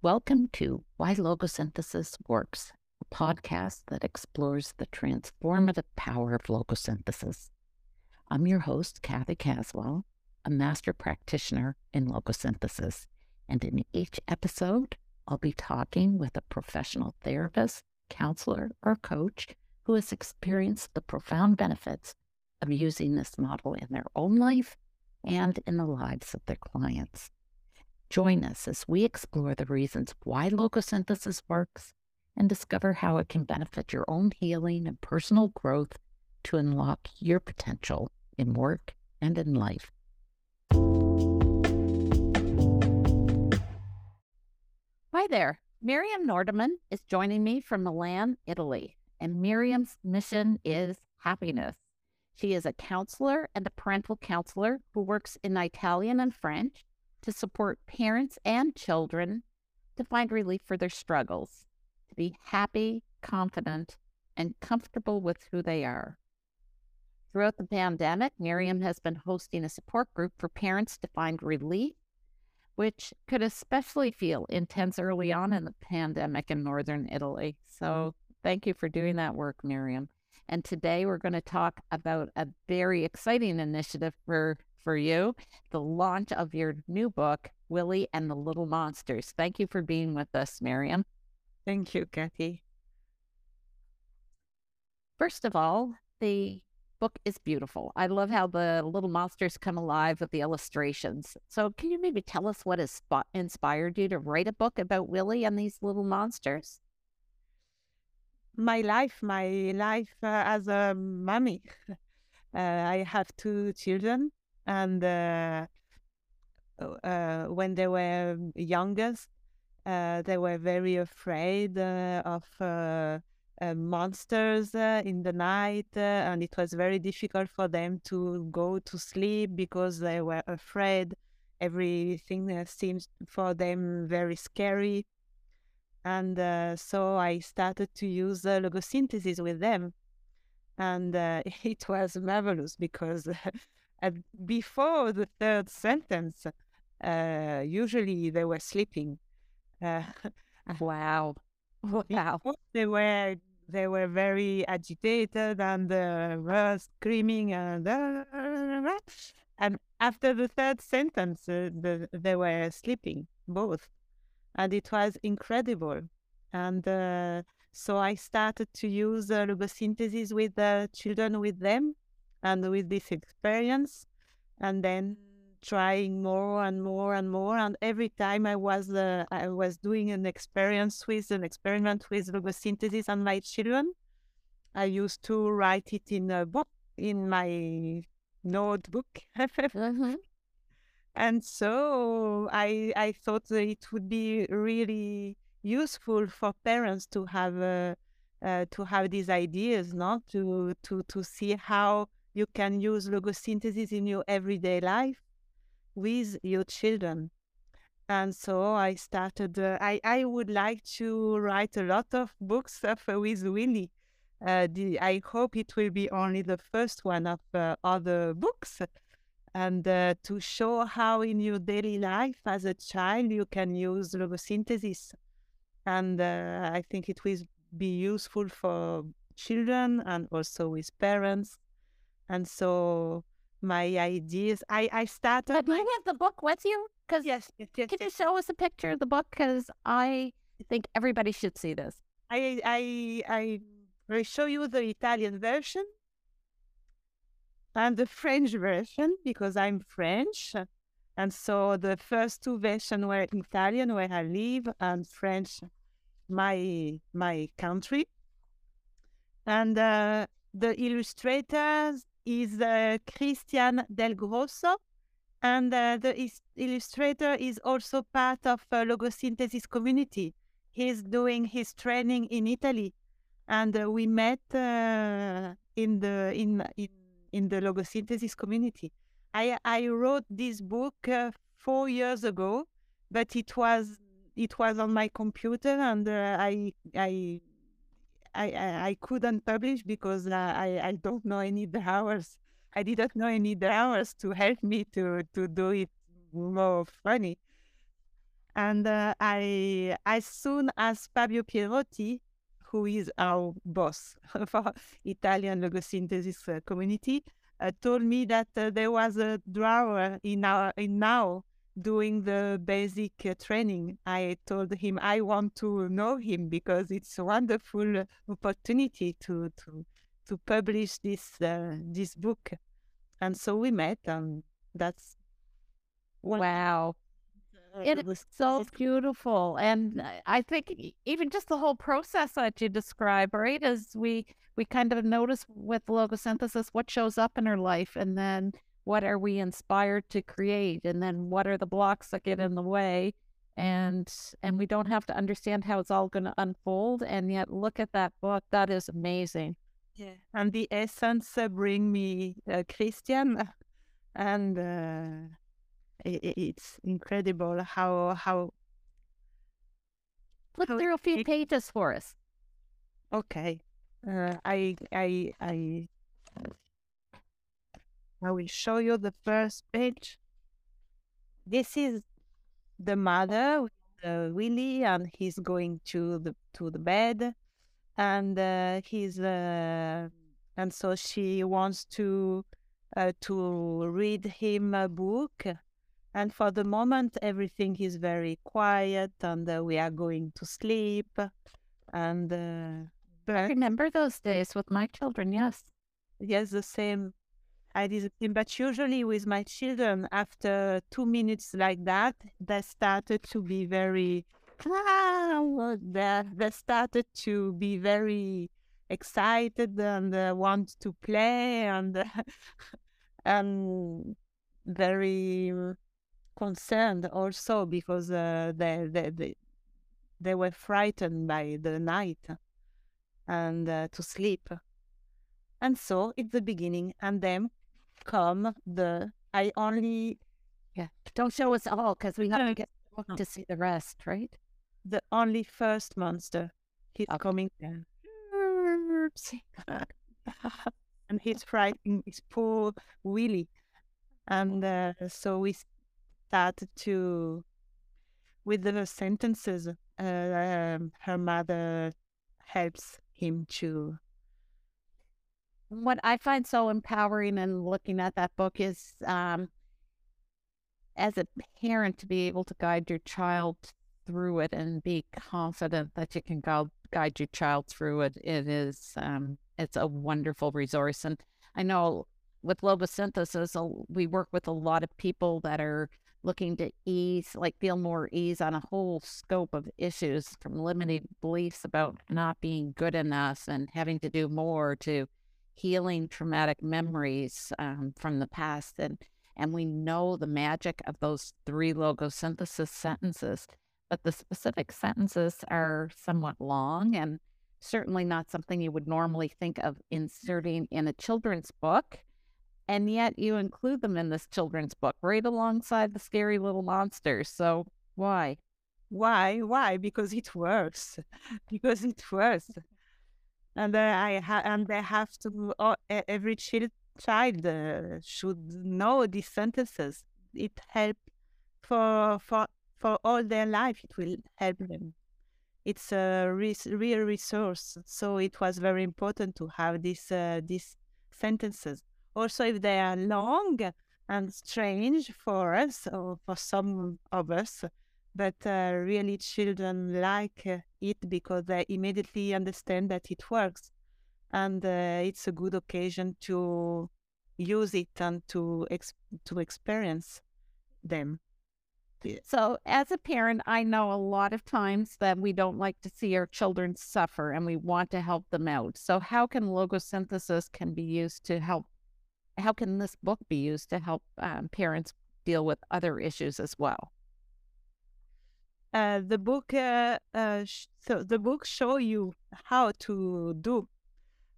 Welcome to Why Logosynthesis Works, a podcast that explores the transformative power of logosynthesis. I'm your host, Cathy Caswell, a master practitioner in logosynthesis, and in each episode, I'll be talking with a professional therapist, counselor, or coach who has experienced the profound benefits of using this model in their own life and in the lives of their clients. Join us as we explore the reasons why logosynthesis works and discover how it can benefit your own healing and personal growth to unlock your potential in work and in life. Hi there. Myriam Nordemann is joining me from Milan, Italy, and Myriam's mission is happiness. She is a counselor and a parental counselor who works in Italian and French to support parents and children to find relief for their struggles, to be happy, confident, and comfortable with who they are. Throughout the pandemic, Myriam has been hosting a support group for parents to find relief, which could especially feel intense early on in the pandemic in Northern Italy. So, thank you for doing that work, Myriam. And today we're going to talk about a very exciting initiative for for you, the launch of your new book, Willy and the Little Monsters. Thank you for being with us, Myriam. Thank you, Cathy. First of all, the book is beautiful. I love how the little monsters come alive with the illustrations. So, can you maybe tell us what has inspired you to write a book about Willy and these little monsters? My life, my life uh, as a mommy. Uh, I have two children, and uh, uh, when they were youngest, uh, they were very afraid uh, of uh, monsters in the night, and it was very difficult for them to go to sleep because they were afraid. Everything seemed for them very scary. And so I started to use logosynthesis with them. And it was marvelous because and before the third sentence, uh, usually they were sleeping. Uh, wow. Wow. They were they were very agitated and uh, were screaming and uh, and after the third sentence uh, the, they were sleeping both and it was incredible and uh, so i started to use uh, logosynthesis with the children with them and with this experience and then trying more and more and more and every time i was uh, i was doing an experience with an experiment with logosynthesis on my children i used to write it in a book in my notebook mm-hmm. and so i i thought that it would be really useful for parents to have uh, uh, to have these ideas not to to to see how you can use logosynthesis in your everyday life with your children. And so I started, uh, I, I would like to write a lot of books uh, with Willy. Uh, the, I hope it will be only the first one of uh, other books. And uh, to show how in your daily life as a child you can use logosynthesis. And uh, I think it will be useful for children and also with parents and so my ideas, I, I started. But do you have the book with you? Because yes, yes, yes, can you show us a picture of the book? Because I think everybody should see this. I, I, I will show you the Italian version and the French version because I'm French. And so the first two versions were Italian, where I live, and French, my my country. And uh, the illustrators is uh, Christian Del Grosso, and uh, the is- illustrator is also part of a logosynthesis community. He's doing his training in Italy, and uh, we met uh, in the in, in in the logosynthesis community. I I wrote this book uh, four years ago, but it was it was on my computer, and uh, I I I, I, I couldn't publish because uh, I, I don't know any drawers. I didn't know any drawers to help me to, to do it more funny. And uh, I, as soon as Fabio Pierotti, who is our boss for Italian logosynthesis uh, community, uh, told me that uh, there was a drawer in our in now doing the basic uh, training. I told him I want to know him because it's a wonderful opportunity to to to publish this uh, this book, and so we met, and that's wow. It was so beautiful. And I think even just the whole process that you describe, right, is we we kind of notice with logosynthesis what shows up in our life and then what are we inspired to create and then what are the blocks that get in the way and and we don't have to understand how it's all going to unfold and yet look at that book that is amazing. Yeah and the essence uh, bring me uh, christian and uh, it's incredible how how flip through a few pages for us. Okay uh, i i i i will show you the first page this is the mother with uh, willy and he's going to the to the bed and uh, he's uh, and so she wants to uh, to read him a book and for the moment, everything is very quiet and uh, we are going to sleep. And uh, but, I remember those days with my children, yes. Yes, the same. I did. But usually with my children, after two minutes like that, they started to be very, ah, they, they started to be very excited and uh, want to play and, and very concerned also because uh, they, they, they, they were frightened by the night and uh, to sleep. And so it's the beginning, and then come the I only yeah. Don't show us all because we have to get to see the rest, right? The only first monster. He's okay. coming down. and he's frightening his poor Willy. And uh, so we started to with the sentences uh, um, her mother helps him to what i find so empowering in looking at that book is um, as a parent to be able to guide your child through it and be confident that you can guide, guide your child through it it is um, it's a wonderful resource. And i know with logosynthesis we work with a lot of people that are looking to ease, like feel more ease on a whole scope of issues from limiting beliefs about not being good enough and having to do more to healing traumatic memories um, from the past. And, and we know the magic of those three logosynthesis sentences, but the specific sentences are somewhat long and certainly not something you would normally think of inserting in a children's book and yet you include them in this children's book right alongside the scary little monsters. So why? Why? Why? Because it works. because it works. And uh, I ha- and they have to. Uh, every child child uh, should know these sentences. It helps for for for all their life. It will help them. It's a re- real resource. So it was very important to have these uh, these sentences also if they are long and strange for us or for some of us but uh, really children like uh, it because they immediately understand that it works. And uh, it's a good occasion to use it and to ex- to experience them. So as a parent i know a lot of times that we don't like to see our children suffer and we want to help them out. So how can logosynthesis can be used to help how can this book be used to help um, parents deal with other issues as well? Uh, the book, uh, uh, so the book show you how to do.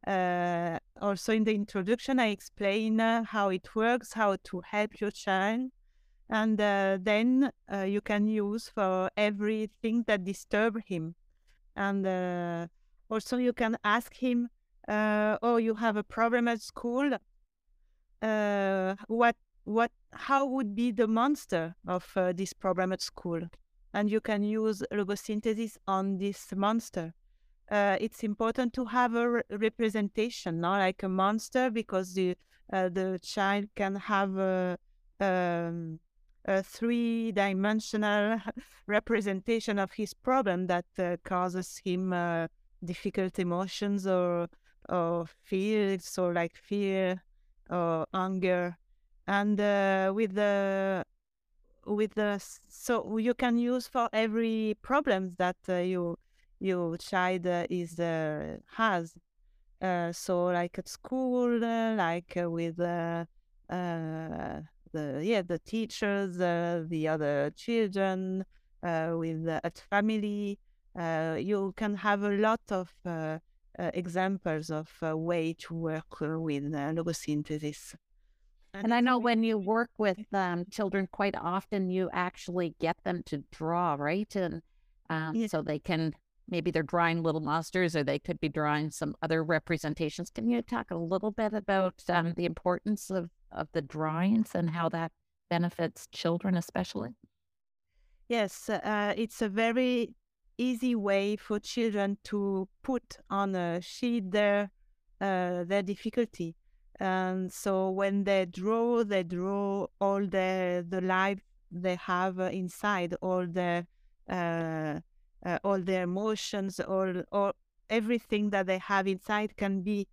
Uh, also, in the introduction, I explain uh, how it works, how to help your child, and uh, then you can use for everything that disturb him. And also, you can ask him, "Oh, you have a problem at school? what what how would be the monster of this problem at school and you can use logosynthesis on this monster. Uh, it's important to have a re- representation, not like a monster, because the uh, the child can have a, um, a three-dimensional representation of his problem that uh, causes him uh, difficult emotions or or fears, or like fear or anger, and uh, with the with the so you can use for every problems that uh, you your child uh, is uh, has. Uh, so like at school, uh, like uh, with the yeah the teachers, the other children, with at family, you can have a lot of examples of way to work with uh, logosynthesis. And I know when you work with um, children, quite often you actually get them to draw, right? And um, yeah. so they can maybe they're drawing little monsters, or they could be drawing some other representations. Can you talk a little bit about um, the importance of of the drawings and how that benefits children, especially? Yes, uh, it's a very easy way for children to put on a sheet their uh, their difficulty. And so when they draw, they draw all the the life they have uh, inside, all the uh, uh, all their emotions, all all everything that they have inside can be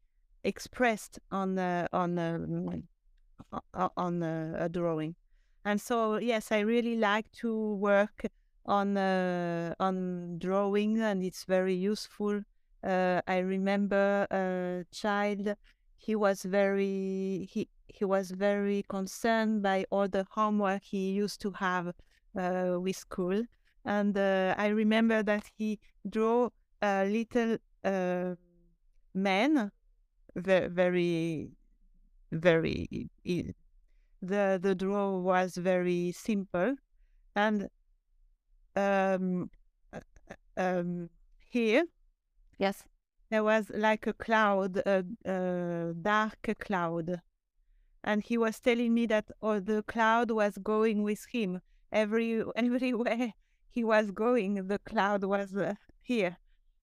expressed on uh, on um, on uh, a drawing. And so yes, I really like to work on on drawing, and it's very useful. I remember a child. He was very he he was very concerned by all the homework he used to have uh, with school, and uh, I remember that he drew a little uh, man, ve- very very. The the draw was very simple, and um, uh, uh, um, here Yes. There was like a cloud, a, a dark cloud, and he was telling me that oh, the cloud was going with him every everywhere he was going. The cloud was uh, here,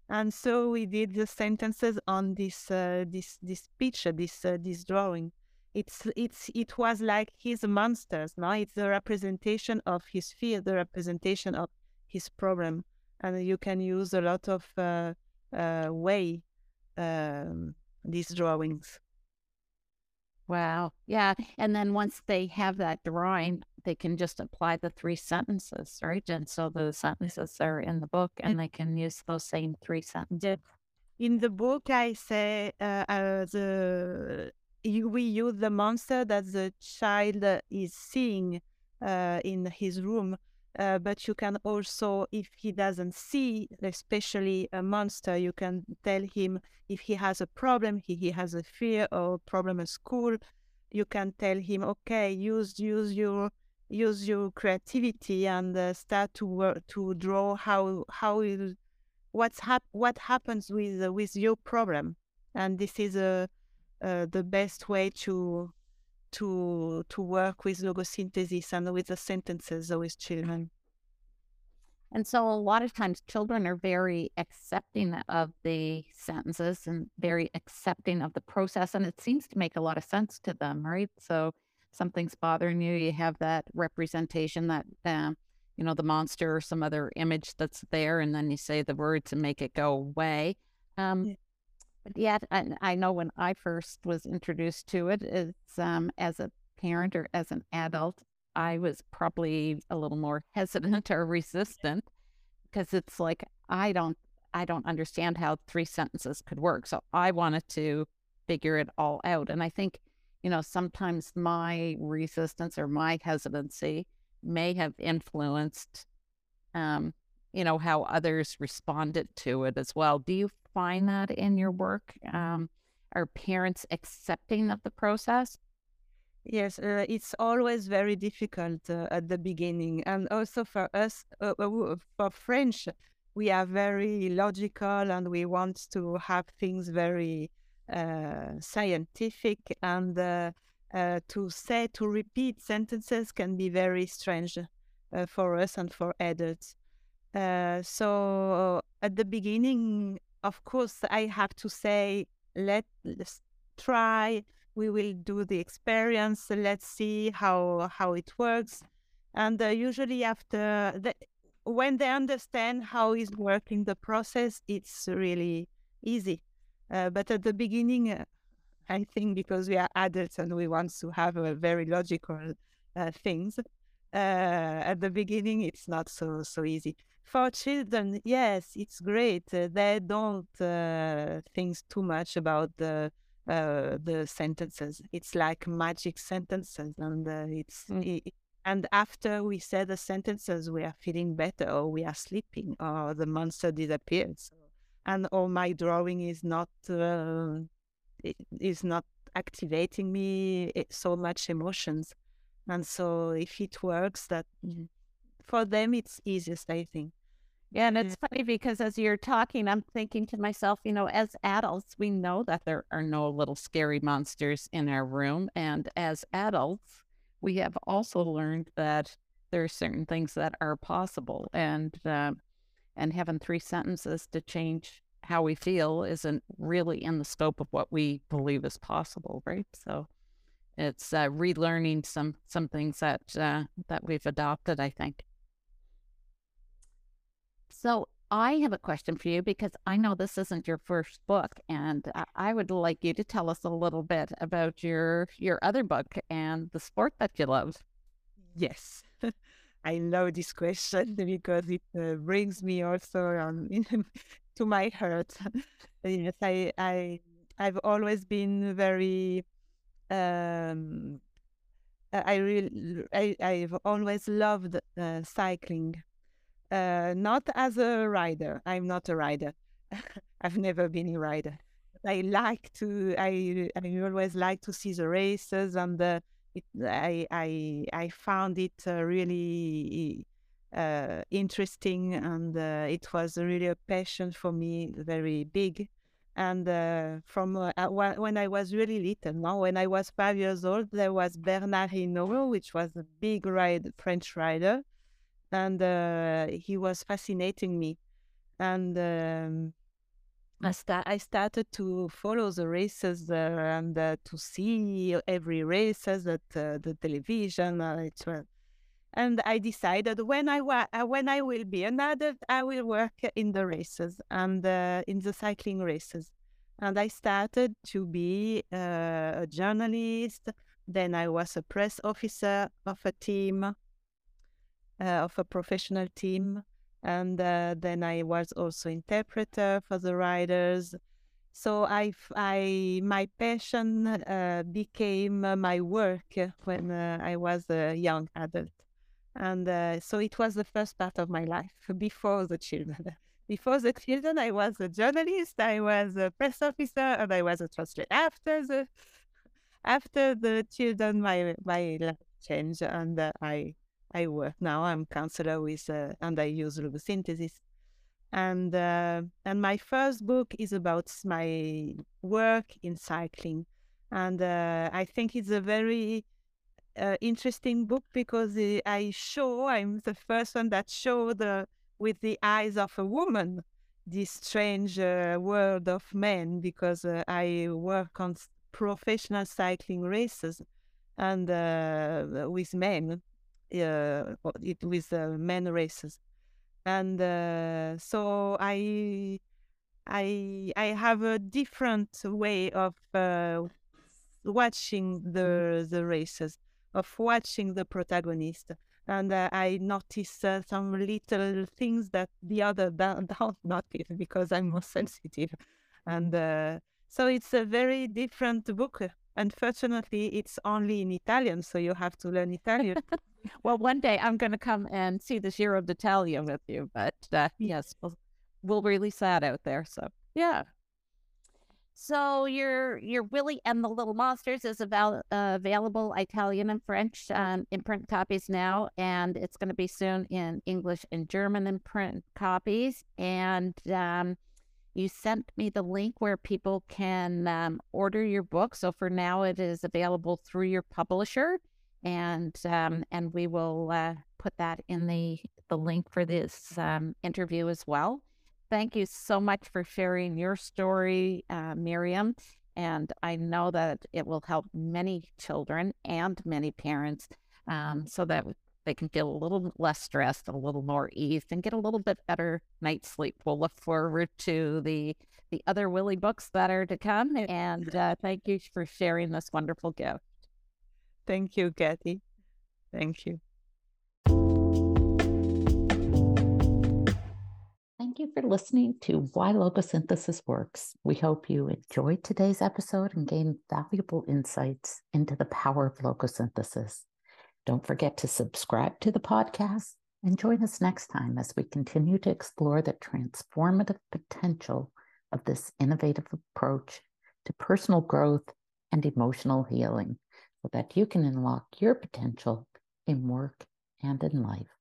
and so we did the sentences on this uh, this this picture, this uh, this drawing. It's it's it was like his monsters. No, it's the representation of his fear, the representation of his problem, and you can use a lot of uh, way um, these drawings. Wow. Yeah. And then once they have that drawing, they can just apply the three sentences, right? And so the sentences are in the book and they can use those same three sentences. In the book, I say uh, uh, the you, we use the monster that the child is seeing uh, in his room, uh, but you can also, if he doesn't see, especially a monster, you can tell him if he has a problem, he, he has a fear or problem at school. You can tell him, okay, use use your use your creativity and uh, start to work to draw how how you what's hap- what happens with uh, with your problem and this is uh, uh, the best way to to to work with logosynthesis and with the sentences with children And so a lot of times children are very accepting of the sentences and very accepting of the process. And it seems to make a lot of sense to them, right? So something's bothering you, you have that representation that, um, you know, the monster or some other image that's there, and then you say the words and make it go away. Um, Yeah. But yet, I, I know when I first was introduced to it, it's um, as a parent or as an adult, I was probably a little more hesitant or resistant because it's like I don't I don't understand how three sentences could work. So I wanted to figure it all out. And I think, you know, sometimes my resistance or my hesitancy may have influenced um, you know, how others responded to it as well. Do you find that in your work? Um, are parents accepting of the process? yes uh, it's always very difficult uh, at the beginning and also for us uh, uh, for french we are very logical and we want to have things very uh, scientific and uh, uh, to say to repeat sentences can be very strange uh, for us and for adults Uh, so at the beginning, of course, I have to say, let, let's try. We will do the experience. Let's see how how it works. And uh, usually after the, when they understand how is working the process, it's really easy. Uh, but at the beginning, uh, I think because we are adults and we want to have a very logical uh, things, uh, at the beginning it's not so so easy. For children, yes, it's great. Uh, they don't uh, think too much about the the sentences. It's like magic sentences, and it's. Mm. It, and after we say the sentences, we are feeling better, or we are sleeping, or the monster disappears. And or my drawing is not uh, is not activating me eh, so much emotions. And so if it works, that mm, for them it's easiest, I think. Yeah, and it's funny because as you're talking, I'm thinking to myself, you know, as adults, we know that there are no little scary monsters in our room. And as adults, we have also learned that there are certain things that are possible, and uh, and having three sentences to change how we feel isn't really in the scope of what we believe is possible, right? So it's uh, relearning some some things that uh, that we've adopted, I think. So I have a question for you because I know this isn't your first book, and I would like you to tell us a little bit about your your other book and the sport that you love. Yes, I love this question because it uh, brings me also um, to my heart. yes, I I I've always been very um, I really I I've always loved uh, cycling uh, not as a rider. I'm not a rider. I've never been a rider. I like to. I I always like to see the races, and the, it, I I I found it uh, really uh, interesting, and uh, it was really a passion for me, very big. And uh, from uh, when I was really little, now when I was five years old, there was Bernard Hinault, which was a big ride French rider, and uh, he was fascinating me. And um, I, sta- I started to follow the races uh, and uh, to see every races at uh, the television. Uh, and I decided when I wa- uh, when I will be an adult, I will work in the races and in the cycling races. And I started to be a journalist. Then I was a press officer of a team uh, of a professional team. And uh, then I was also interpreter for the riders. So I, I my passion uh, became my work when I was a young adult. And so it was the first part of my life before the children. Before the children, I was a journalist, I was a press officer, and I was a translator. After the after the children, my my life changed, and uh, I I work now. I'm counselor with, uh, and I use synthesis. And uh, and my first book is about my work in cycling, and uh, I think it's a very uh, interesting book because I show I'm the first one that showed uh, with the eyes of a woman this strange uh, world of men because I work on professional cycling races and with men uh, it with uh, men races, and uh, so I I I have a different way of uh, watching the mm-hmm. the races, of watching the protagonist, and uh, I notice uh, some little things that the other don't, don't notice because I'm more sensitive, and so it's a very different book. Unfortunately, it's only in Italian, so you have to learn Italian. well, one day I'm going to come and see the Giro d'Italia with you, but uh, yes, we'll, we'll release that out there. So yeah. So your your Willy and the Little Monsters is avail- uh, available Italian and French um, in print copies now, and it's going to be soon in English and German in print copies. And um, you sent me the link where people can um, order your book. So for now, it is available through your publisher and um, and we will uh, put that in the, the link for this um, interview as well. Thank you so much for sharing your story, uh, Myriam. And I know that it will help many children and many parents um, so that they can feel a little less stressed, a little more ease, and get a little bit better night's sleep. We'll look forward to the the other Willy books that are to come. And uh, thank you for sharing this wonderful gift. Thank you, Cathy. Thank you. You for listening to Why Logosynthesis Works. We hope you enjoyed today's episode and gained valuable insights into the power of logosynthesis. Don't forget to subscribe to the podcast and join us next time as we continue to explore the transformative potential of this innovative approach to personal growth and emotional healing so that you can unlock your potential in work and in life.